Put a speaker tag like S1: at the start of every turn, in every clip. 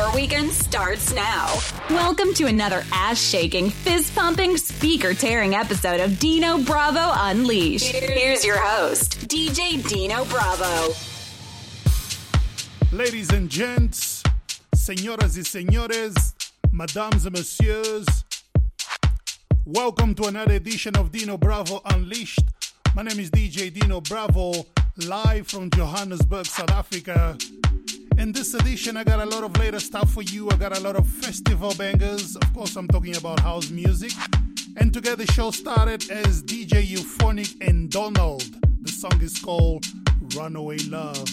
S1: Your weekend starts now. Welcome to another ass shaking, fist pumping, speaker tearing episode of Dino Bravo Unleashed. Here's your host, DJ Dino Bravo.
S2: Ladies and gents, señoras y señores, madames and messieurs, welcome to another edition of Dino Bravo Unleashed. My name is DJ Dino Bravo, live from Johannesburg, South Africa. In this edition, I got a lot of later stuff for you. I got a lot of festival bangers. Of course, I'm talking about house music. And to get the show started as DJ Euphonic and Donald. The song is called Runaway Love.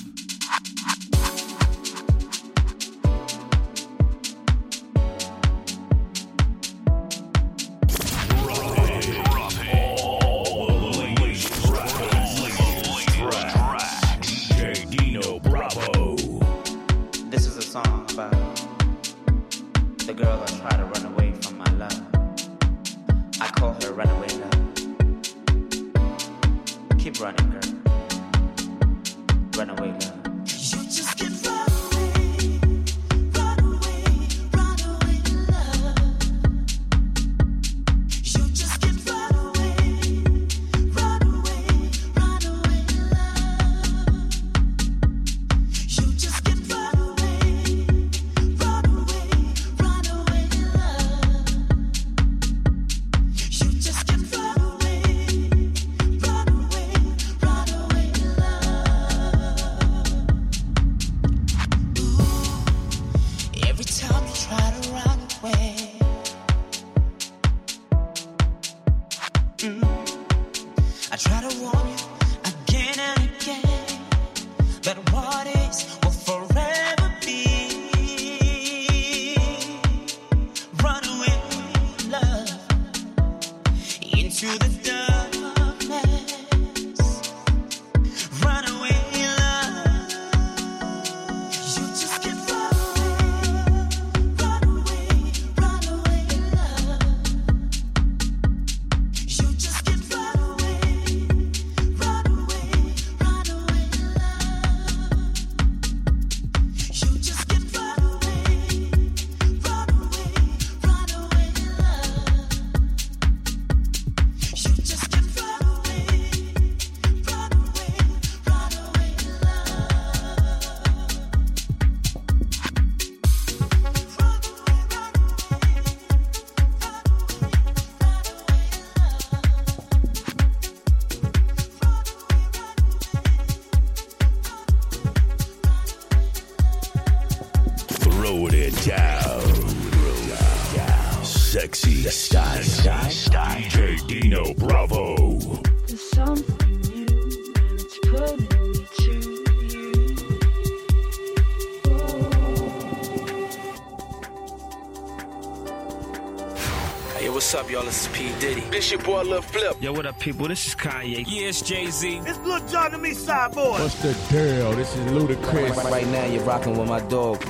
S3: People? This is Kanye.
S4: Yeah, it's Jay Z.
S5: It's Lil Jon and me, side boy.
S6: What's the deal? This is Ludacris.
S7: Right, right now, you're rocking with my dog.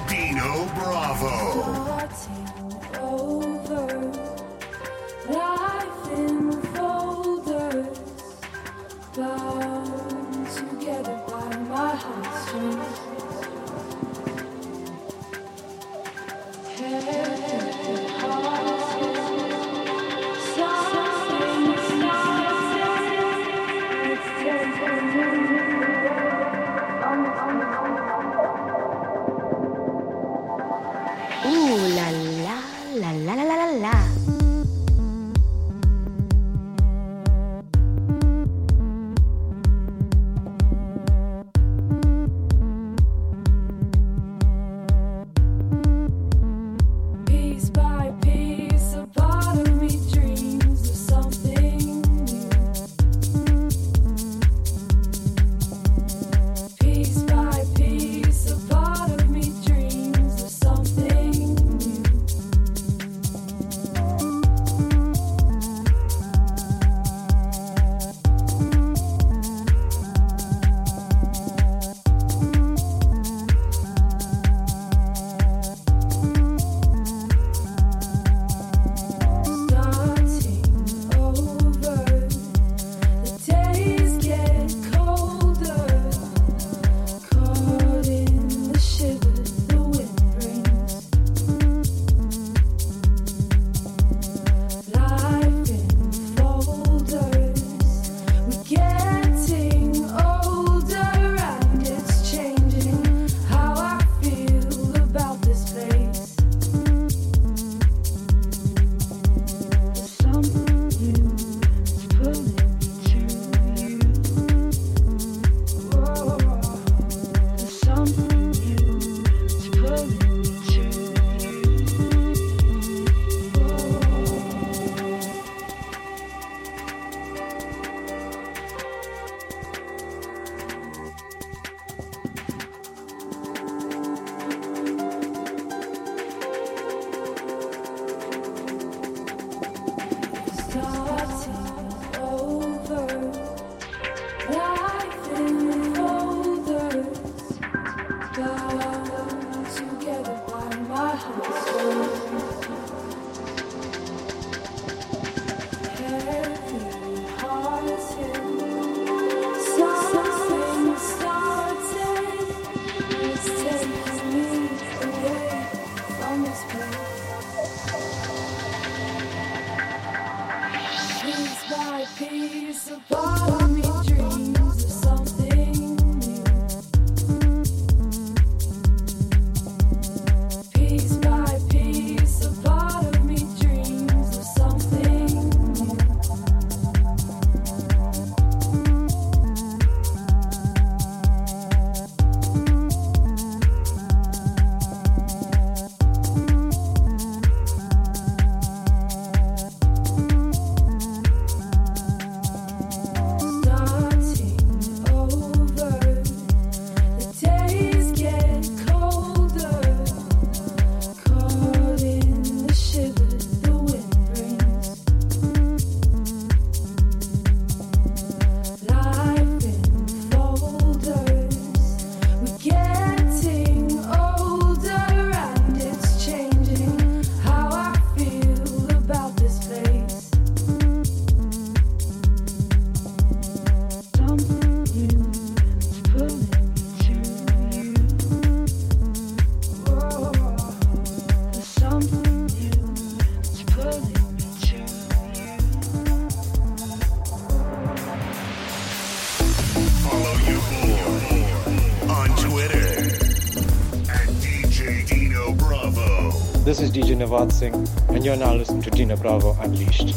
S8: Singh, and you're now listening to Dino Bravo Unleashed.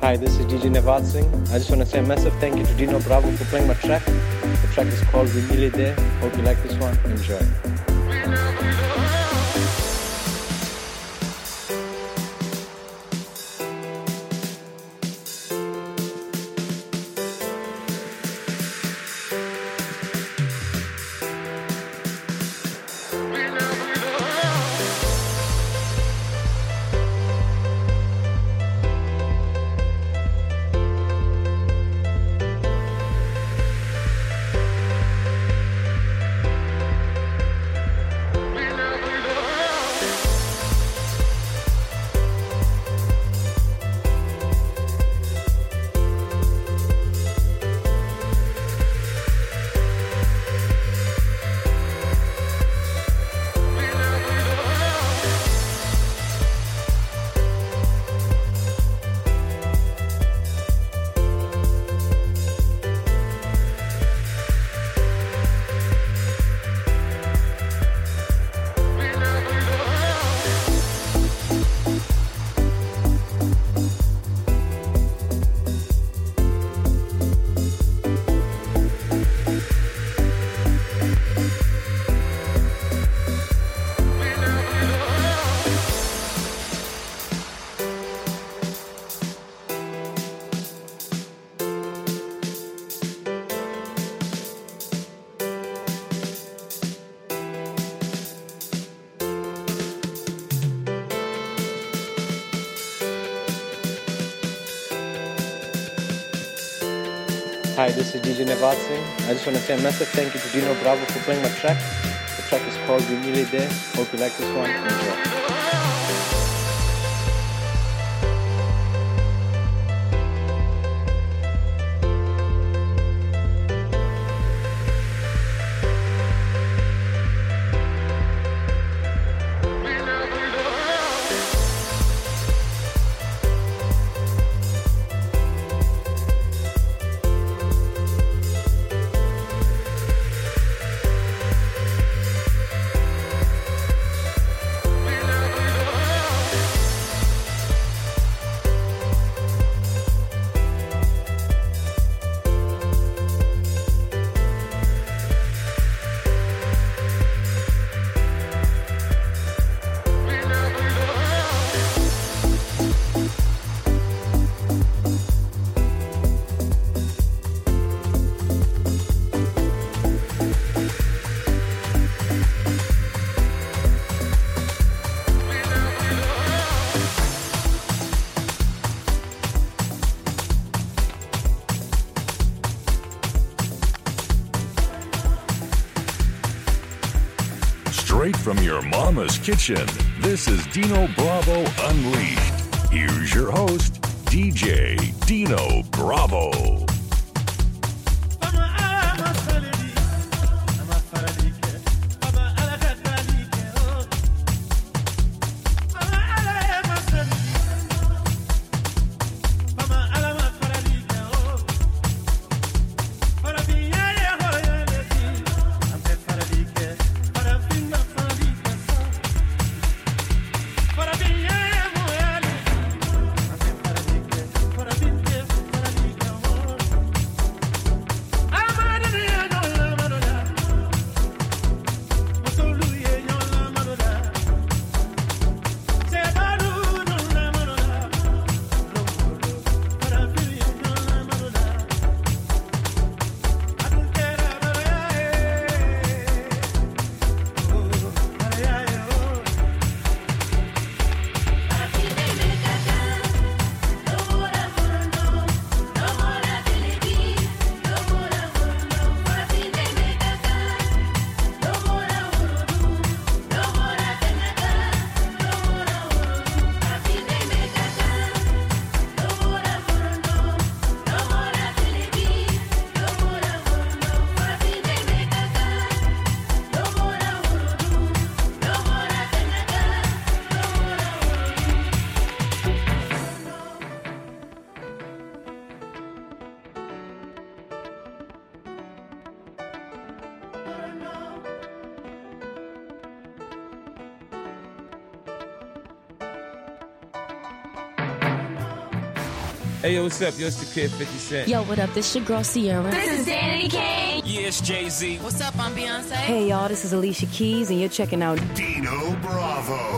S8: Hi, this is DJ Navad Singh. I just want to say a massive thank you to Dino Bravo for playing my track. The track is called We're. Hope you like this one. Enjoy. DJ I just want to say a massive thank you to Dino Bravo for playing my track. The track is called We're Nearly There. Hope you like this one. Enjoy.
S9: Mama's kitchen. This is Dino Bravo Unleashed. Here's your host, DJ Dino Bravo.
S4: Hey, yo, what's up? Yo, it's the kid 50 Cent.
S10: Yo, what up? This your girl Ciara.
S11: This is Danity Kane.
S4: Yeah, it's Jay Z.
S12: What's up? I'm Beyonce.
S13: Hey, y'all, this is Alicia Keys, and you're checking out
S9: Dino Bravo.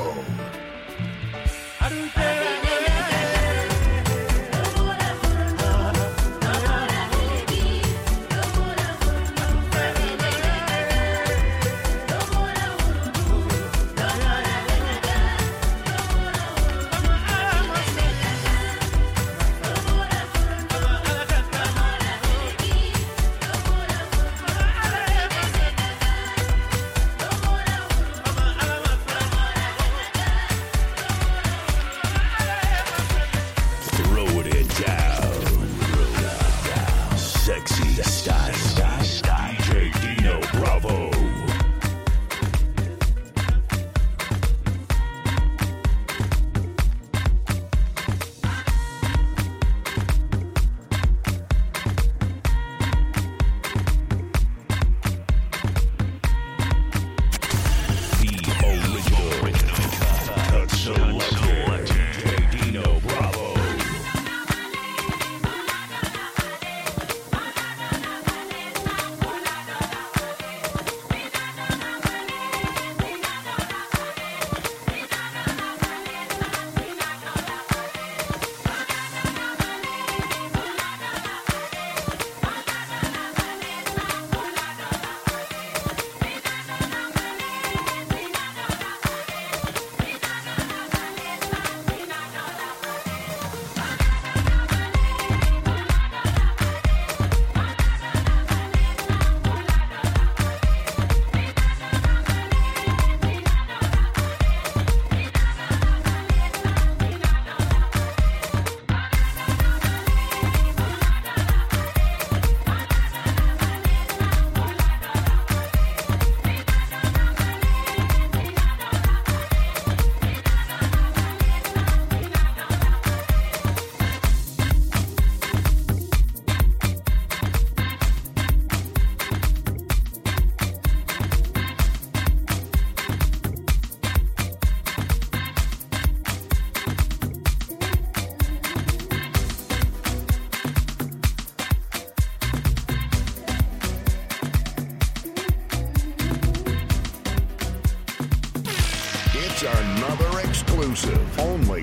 S9: Exclusive, only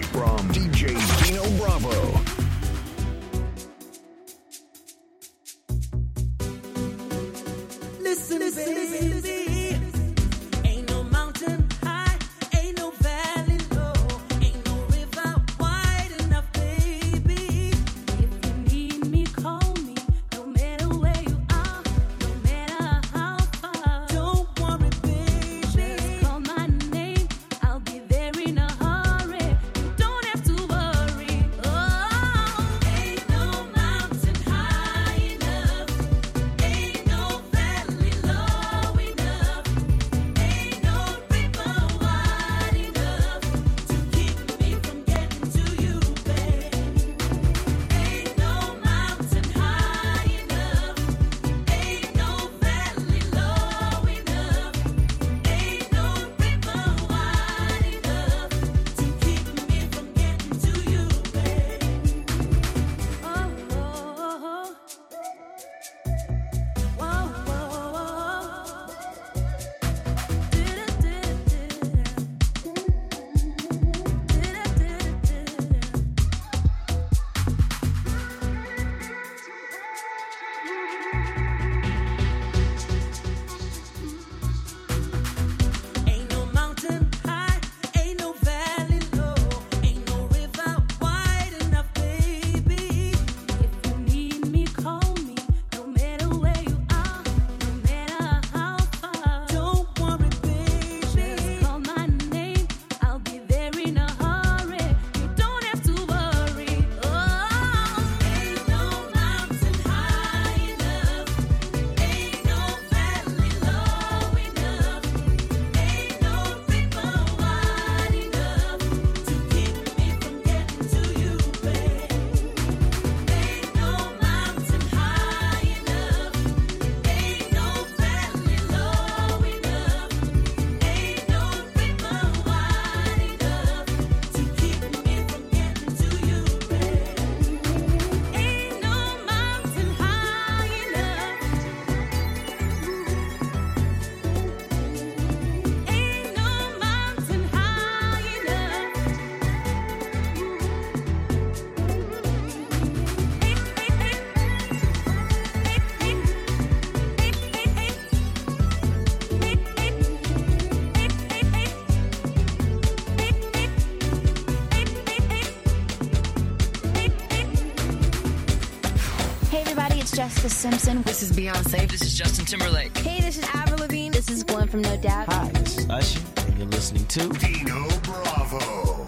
S14: everybody, it's Jessica Simpson.
S15: This is Beyonce. This is Justin Timberlake.
S14: Hey, this is Avril Lavigne. This is Gwen from No Doubt.
S3: Hi, this is Usher, and you're listening to
S16: Dino Bravo.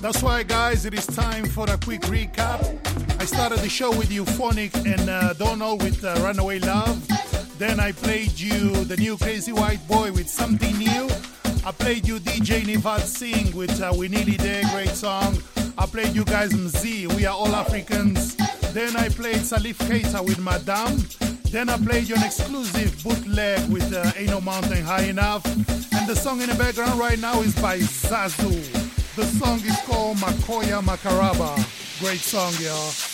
S17: That's why, guys, it is time for a quick recap. I started the show with Euphonic and uh, Donald with uh, Runaway Love. Then I played you the new Crazy White Boy with Something New. I played you DJ Nivad Singh with uh, We Nearly Day, great song. I played you guys Mz, We Are All Africans. Then I played Salif Keita with Madan. Then I played you an exclusive bootleg with uh, Ain't No Mountain High Enough. And the song in the background right now is by Zazu. The song is called Makoya Makaraba. Great song, y'all.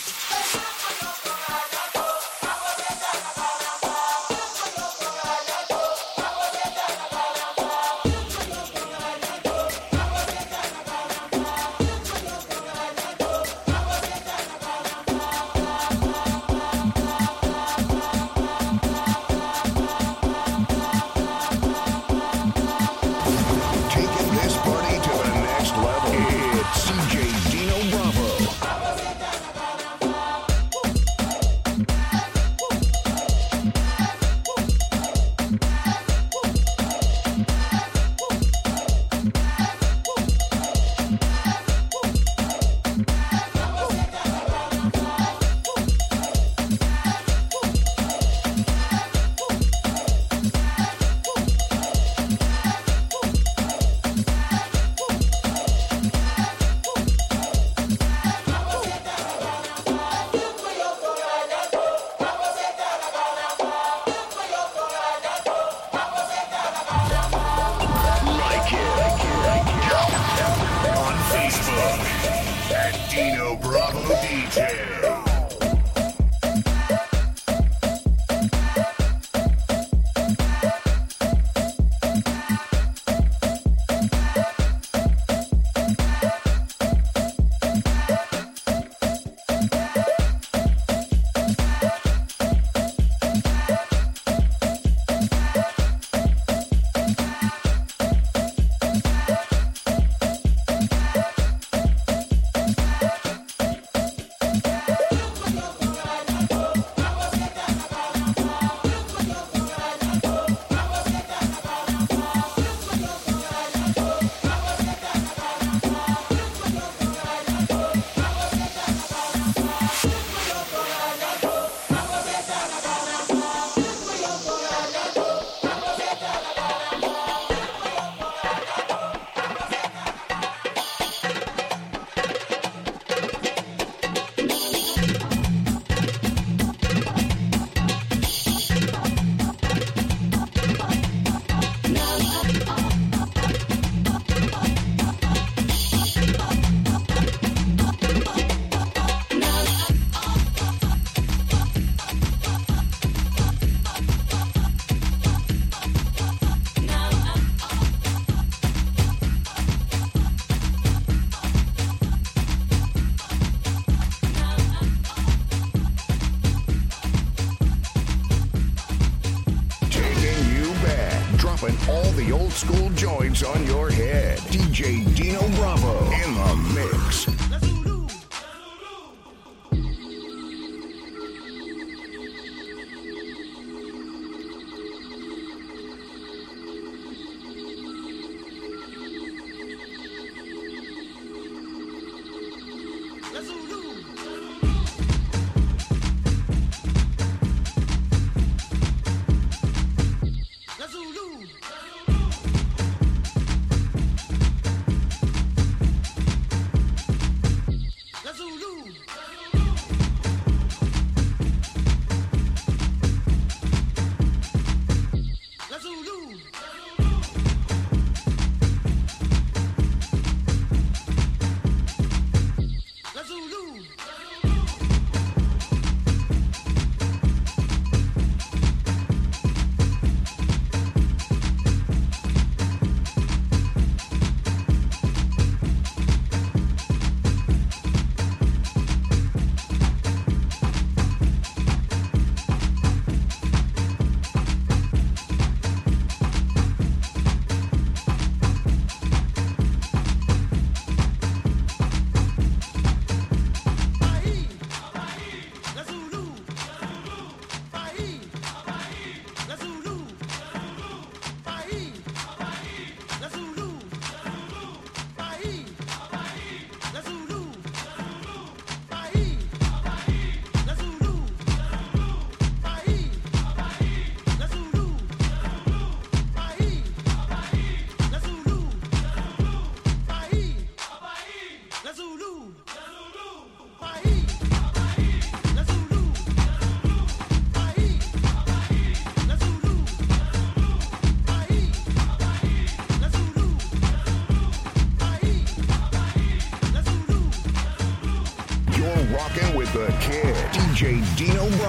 S16: Dropping all the old school joints on your head. DJ Dino Bravo in the mix.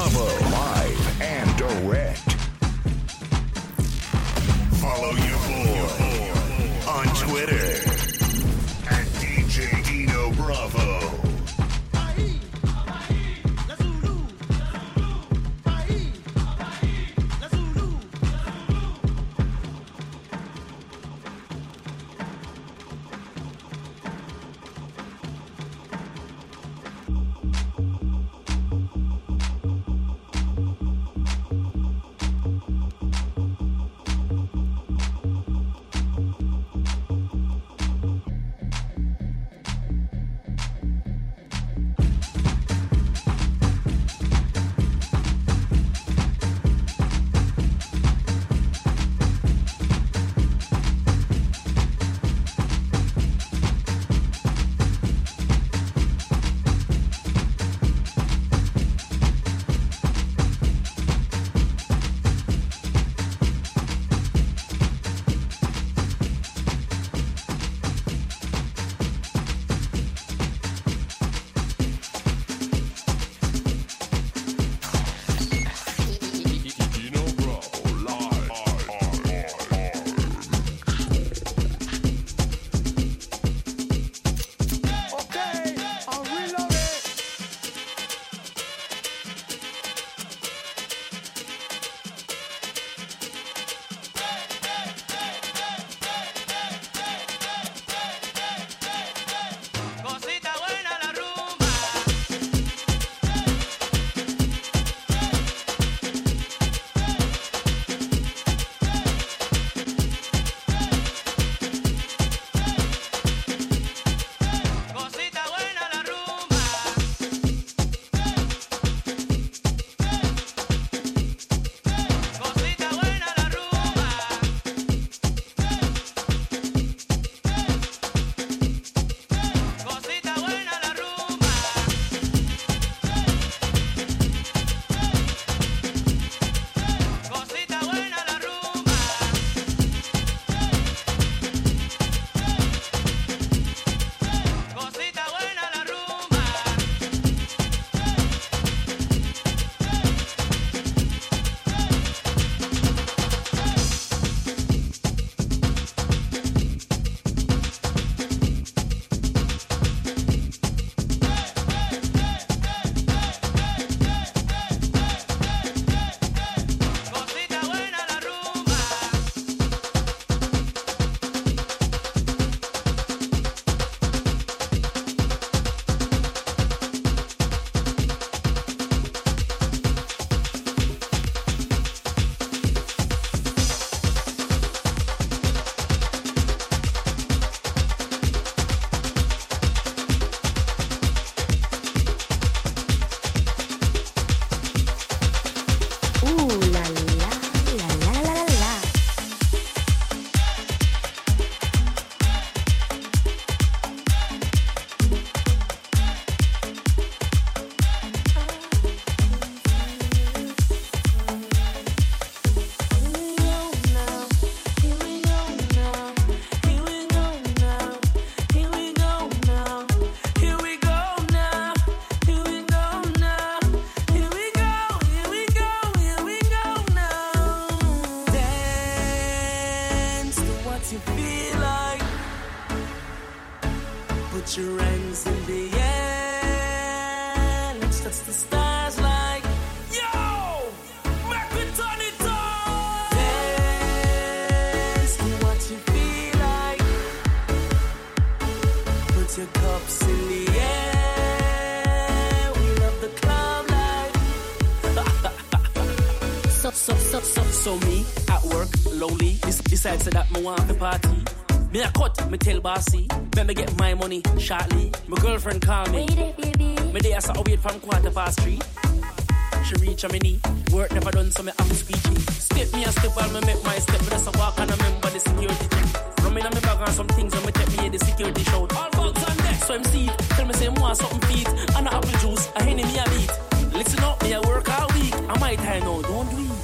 S18: Bravo,
S19: me
S20: tell bossy. When me get my money shortly. My girlfriend call me. Me day I saw wait from quarter past three. She reach on me knee. Work never done, so me I'm squeaky. Step me a step while me make my step. Me just a walk and I remember the security check. From in on me bag on some things when me take me in the security shout. All bugs on deck, so I'm seat. Tell me say more something feet. And a apple juice, a henny me a beat. Listen up, me a work all week. I might I know, don't do it.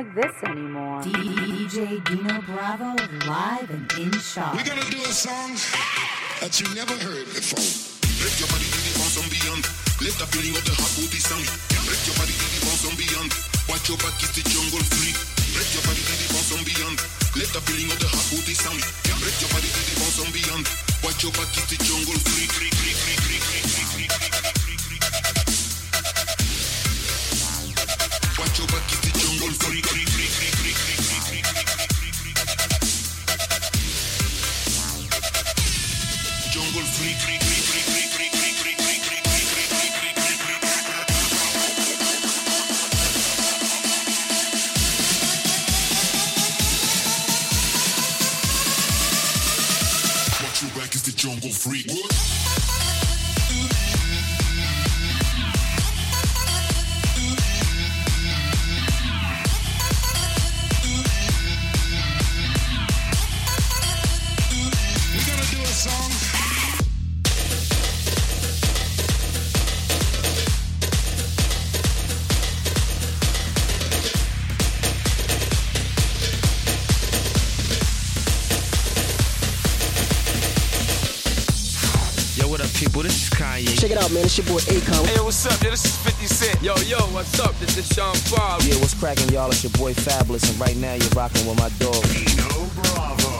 S19: Like
S21: this anymore. DJ Dino Bravo live and in shot.
S22: We're gonna do a song that you never heard before.
S23: Break your body to the bounce and beyond. Let the feeling of the hot booty sound. Break your body to the bounce and beyond. Watch your back is the jungle freak. Break your body to the bounce and beyond. Let the feeling of the hot booty sound. Break your body to the bounce and beyond. Watch your back is the jungle freak. freak, freak, freak, freak, Back is the jungle freak.
S24: What?
S25: Man. It's your boy Akon.
S24: Hey, what's up? Yo, this is 50 Cent. Yo, yo, what's up? This is Sean Paul.
S16: Yeah, what's cracking, y'all? It's your boy Fabolous, and right now you're rocking with my dog. Dino Bravo.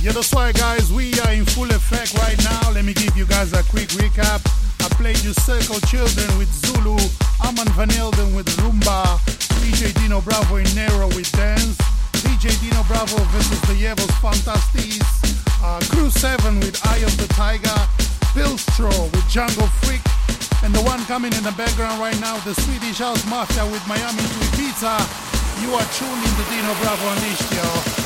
S17: Yeah, that's why, guys, we are in full effect right now. Let me give you guys a quick recap. I played you Circle Children with Zulu, Armand Van Helden with Rumba, DJ Dino Bravo in Nero with Dance, DJ Dino Bravo versus the Yevos Fantastis, uh, Crew 7 with Eye of the Tiger, Pilstro with Jungle Freak, and the one coming in the background right now, the Swedish House Mafia with Miami to Ibiza. You are tuned into Dino Bravo Unleashed, y'all.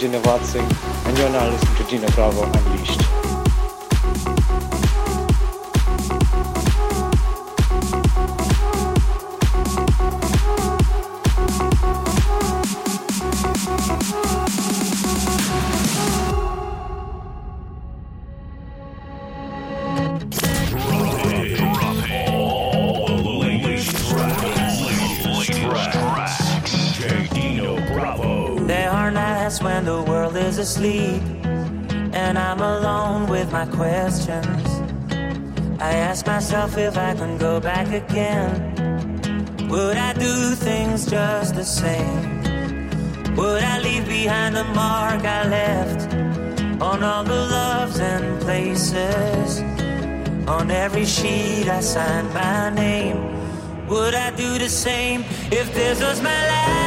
S8: This is DJ Navad Singh, and you're now listening to Dino Bravo Unleashed.
S25: Myself if I can go back again. Would I do things just the same? Would I leave behind the mark I left on all the loves and places? On every sheet I signed my name. Would I do the same if this was my last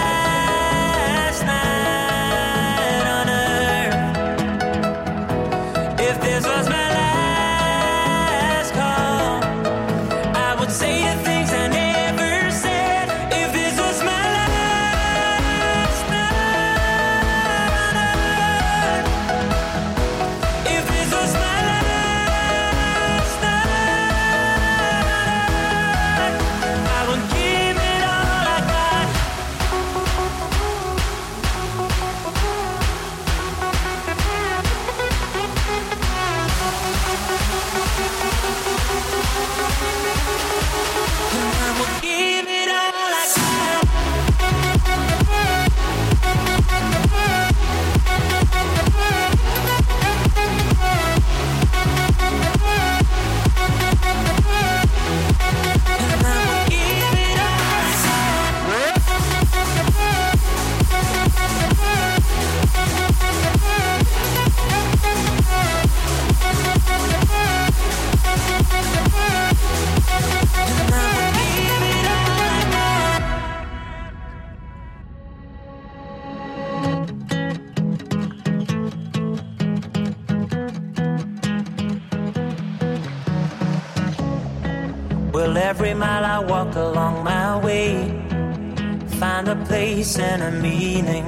S25: every mile I walk along my way, find a place and a meaning.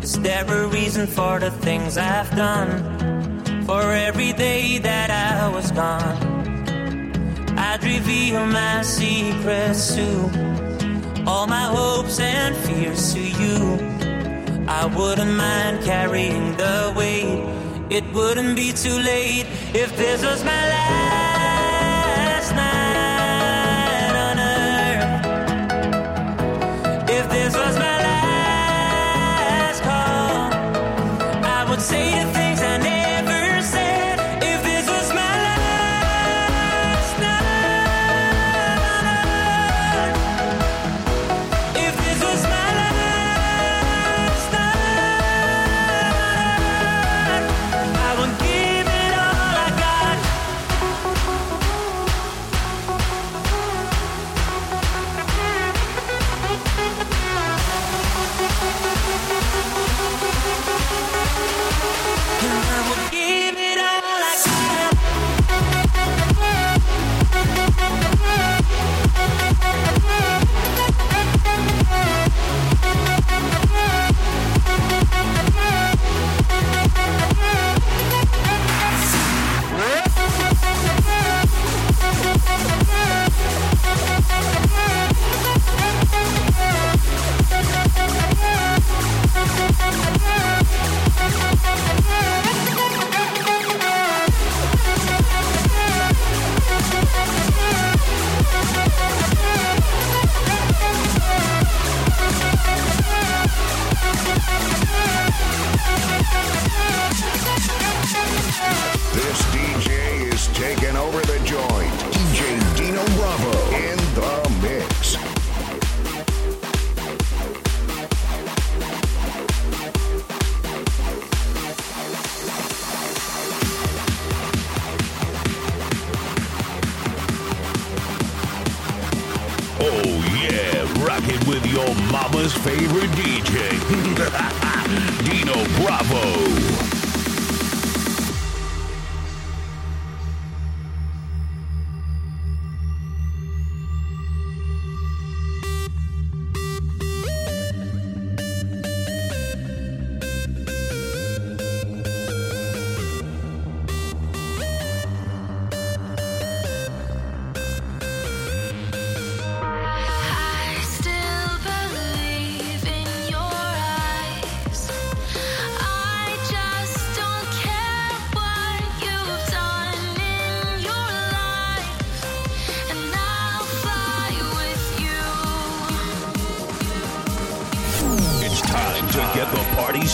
S25: Is there a reason for the things I've done? For every day that I was gone, I'd reveal my secrets to all my hopes and fears to you. I wouldn't mind carrying the weight. It wouldn't be too late if this was my last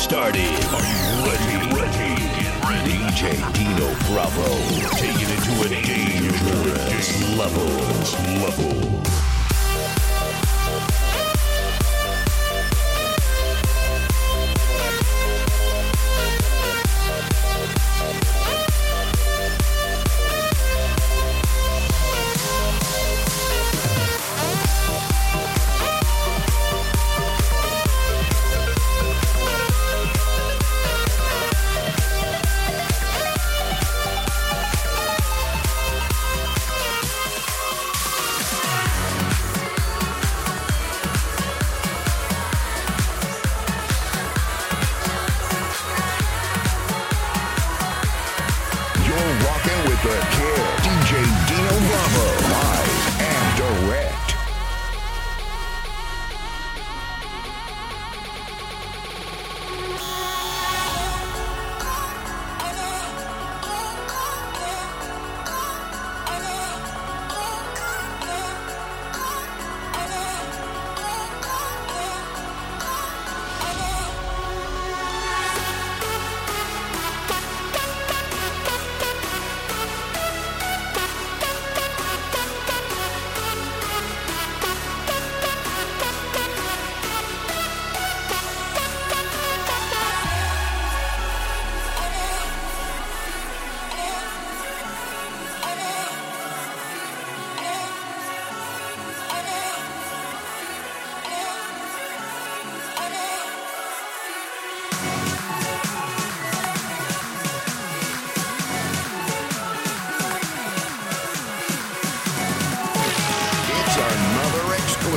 S16: started. Are you ready? Ready? Ready? DJ Dino Bravo taking it to a dangerous level. Level.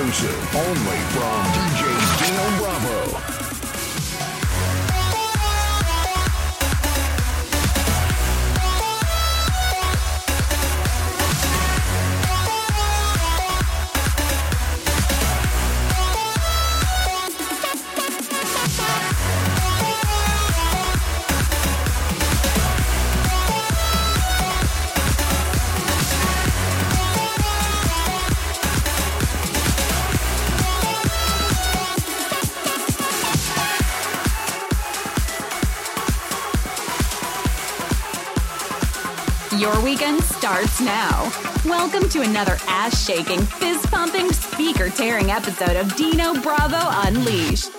S16: Exclusive, only from DJ Dino Bravo.
S1: Starts now. Welcome to another ass shaking, fist pumping, speaker tearing episode of Dino Bravo Unleashed.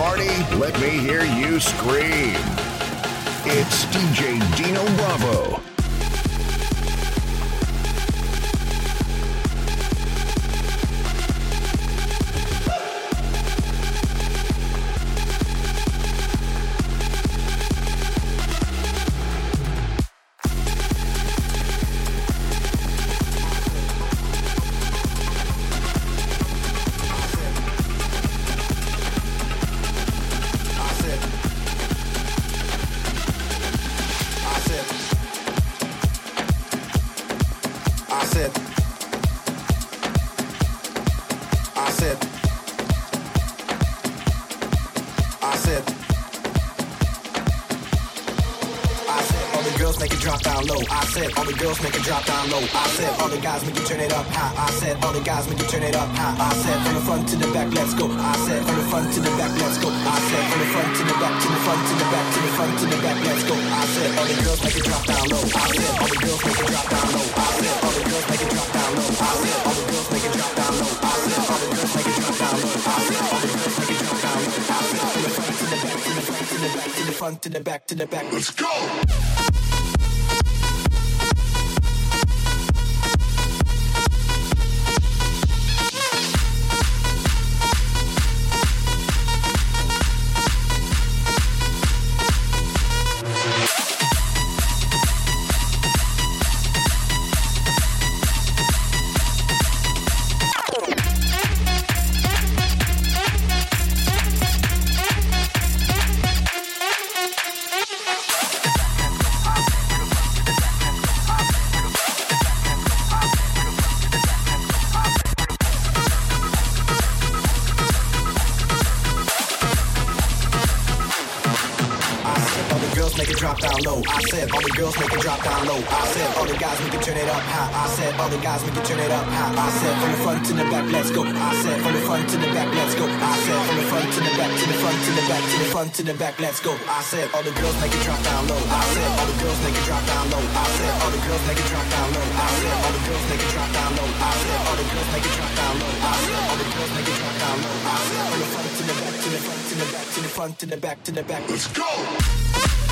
S16: Party, let me hear you scream. It's DJ Dino Bravo.
S26: I said from the front to the back, let's go. I said from the front to the back, let's go. I said from the front to the back, to the front to the back, to the front to the back, let's go. I said all the girls make it drop down low. I said all the girls make it drop down low. I said all the girls make it drop down low. I said all the girls make it drop down low. I said all the girls make it drop down low. I said all the girls make it drop down low. I said from the front to the back, to the front to the back, to the front to the back, to the back. Let's go. Let's go. I said all the girls make it drop down low. I said all the girls make it drop down low. I said all the girls make it drop down low. I said all the girls make it drop down low. I said all the girls make it drop down low. I said all the girls make it drop down low. I said from the front to the back, to the front to the back, to the front to the back, to the back. Let's go.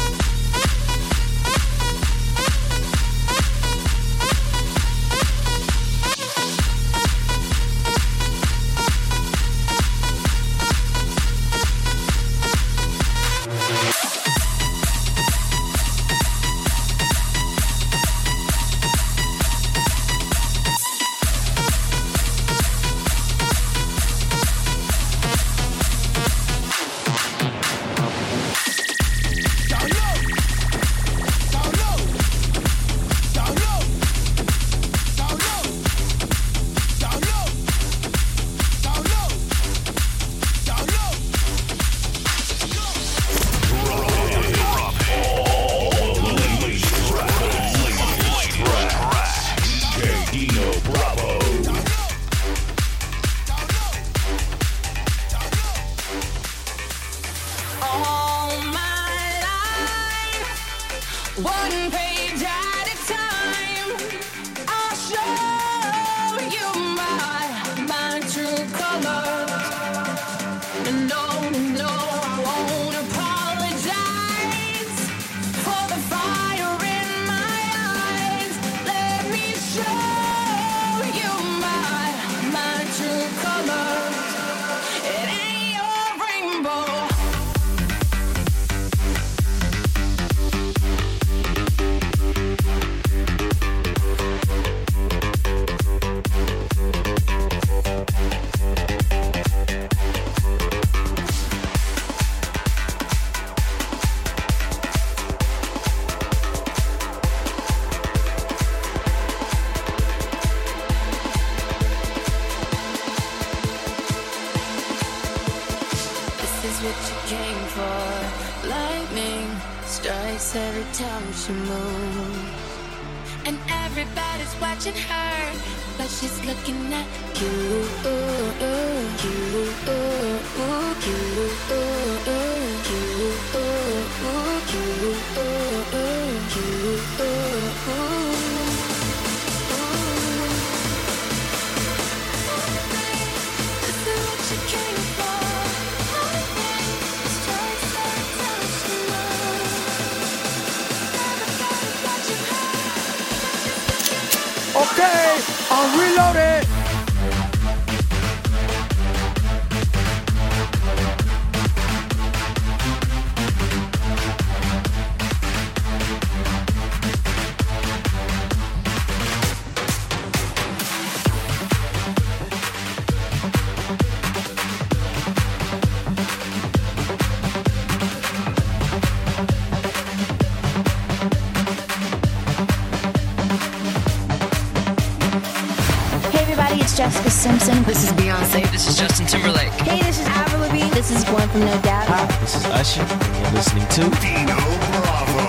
S14: Doubt.
S16: This is Usher, and you're listening to Dino Bravo.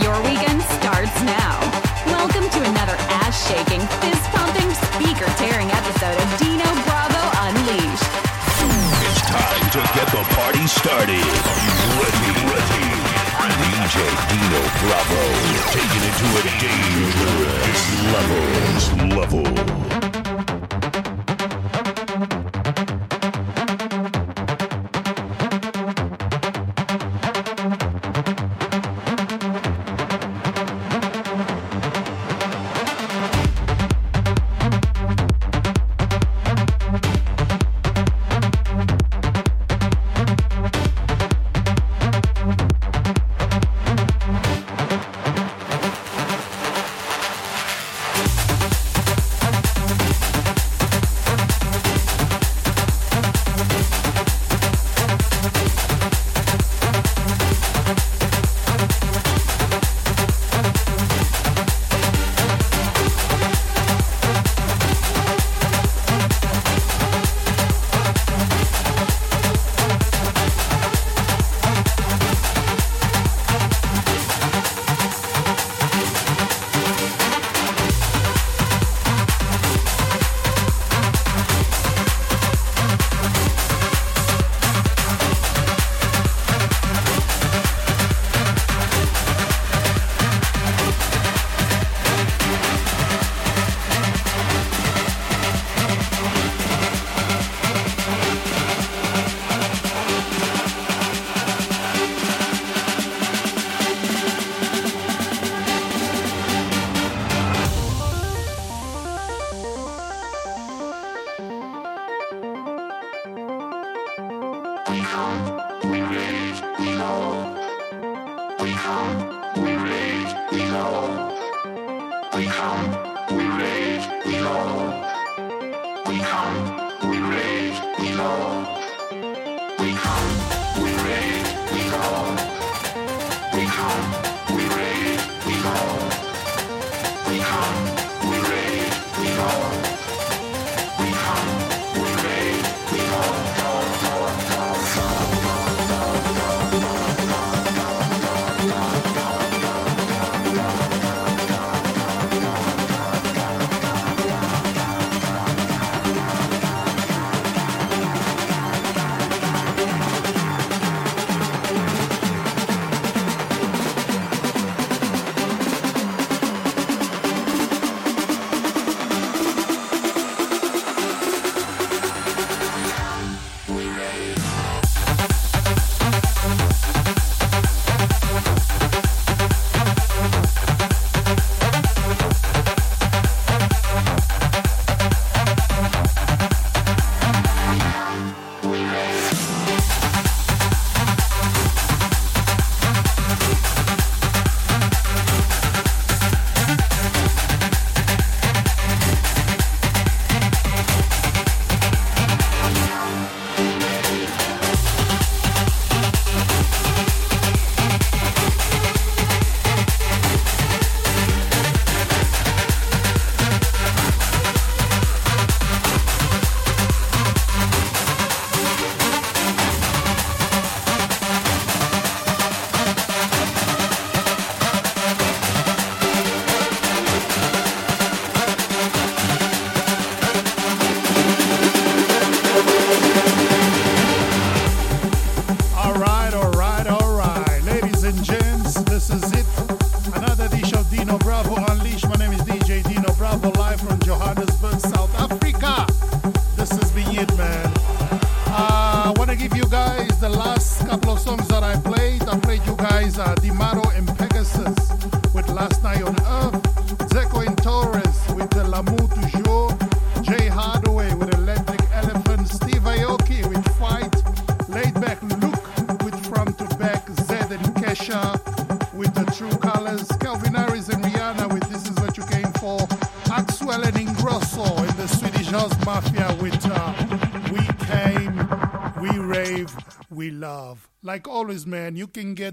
S1: Your weekend starts now. Welcome to another ass shaking, fist pumping, speaker tearing episode of Dino Bravo Unleashed.
S17: It's time to get the party started. Are you ready? Ready? DJ Dino Bravo taking it to a dangerous level. Level.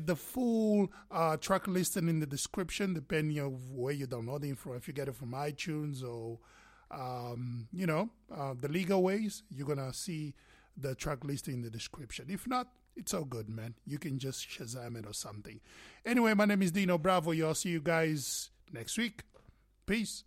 S27: The full uh, track listing in the description, depending on where you're downloading from. If you get it from iTunes or, um, you know, uh, the legal ways, you're going to see the track listing in the description. If not,
S17: It's all good, man. You can just Shazam it or something. Anyway, my name is Dino Bravo. I'll see you guys next week. Peace.